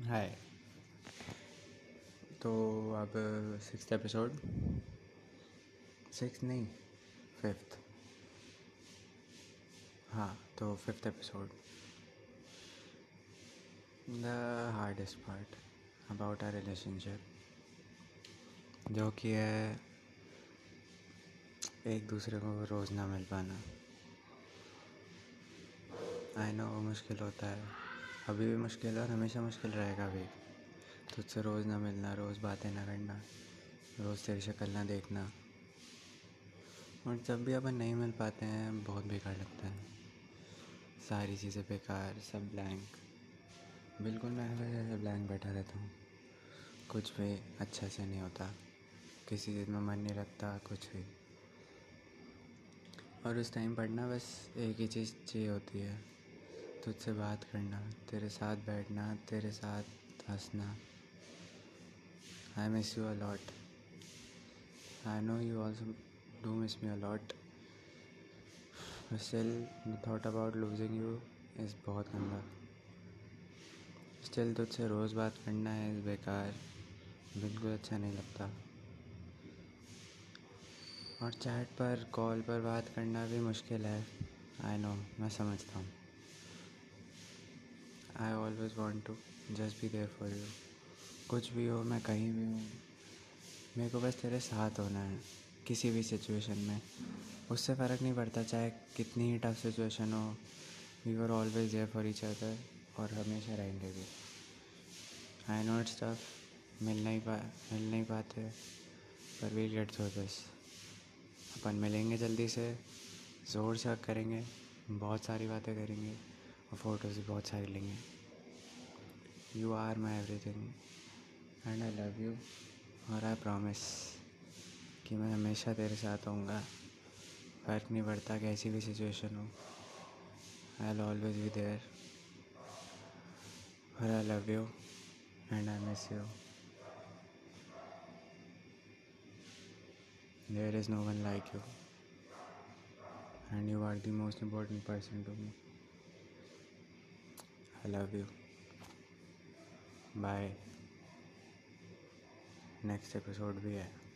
हाय तो अब six episode six नहीं फिफ्थ हाँ तो fifth episode the hardest part about our relationship जो कि है एक दूसरे को रोज़ ना मिल पाना. आई नो मुश्किल होता है। अभी भी मुश्किल है और हमेशा मुश्किल रहेगा भी तुझसे रोज़ ना मिलना, रोज़ बातें ना करना, रोज़ तेरी शक्ल ना देखना। और जब भी अपन नहीं मिल पाते हैं, बहुत बेकार लगता है। सारी चीज़ें बेकार, सब ब्लैंक बिल्कुल मैं हमेशा ब्लैंक बैठा रहता हूँ। कुछ भी अच्छा से नहीं होता। किसी चीज़ में मन नहीं लगता, कुछ भी। और उस टाइम पढ़ना बस एक ही चीज़ चाहिए होती है। तुझसे बात करना, तेरे साथ बैठना, तेरे साथ हंसना। I miss you a lot I know you also do miss me a lot still thought about losing you is बहुत गंदा। स्टिल तुझसे रोज़ बात करना है इस बेकार। बिल्कुल अच्छा नहीं लगता। और चैट पर कॉल पर बात करना भी मुश्किल है। आई नो मैं समझता हूँ। Always want to just be there for you कुछ भी हो, मैं कहीं भी हूँ, मेरे को बस तेरे साथ होना है, किसी भी सिचुएशन में। उससे फ़र्क नहीं पड़ता, चाहे कितनी ही टफ सिचुएशन हो we are always there for each other और हमेशा रहेंगे भी। आई नो इट्स टफ मिल नहीं पा, मिल नहीं पाते पर वील गेट थ्रू दिस अपन मिलेंगे जल्दी से, ज़ोर से करेंगे, बहुत सारी बातें करेंगे और फ़ोटोज़ भी बहुत सारी लेंगे। You are my everything and I love you और आई प्रॉमिस कि मैं हमेशा तेरे साथ आऊँगा फ़र्क नहीं पड़ता कैसी भी सिचुएशन हो। I'll always be there और I love you and I miss you there is no one like you and you are the most important person to me I love you. Bye. Next episode भी है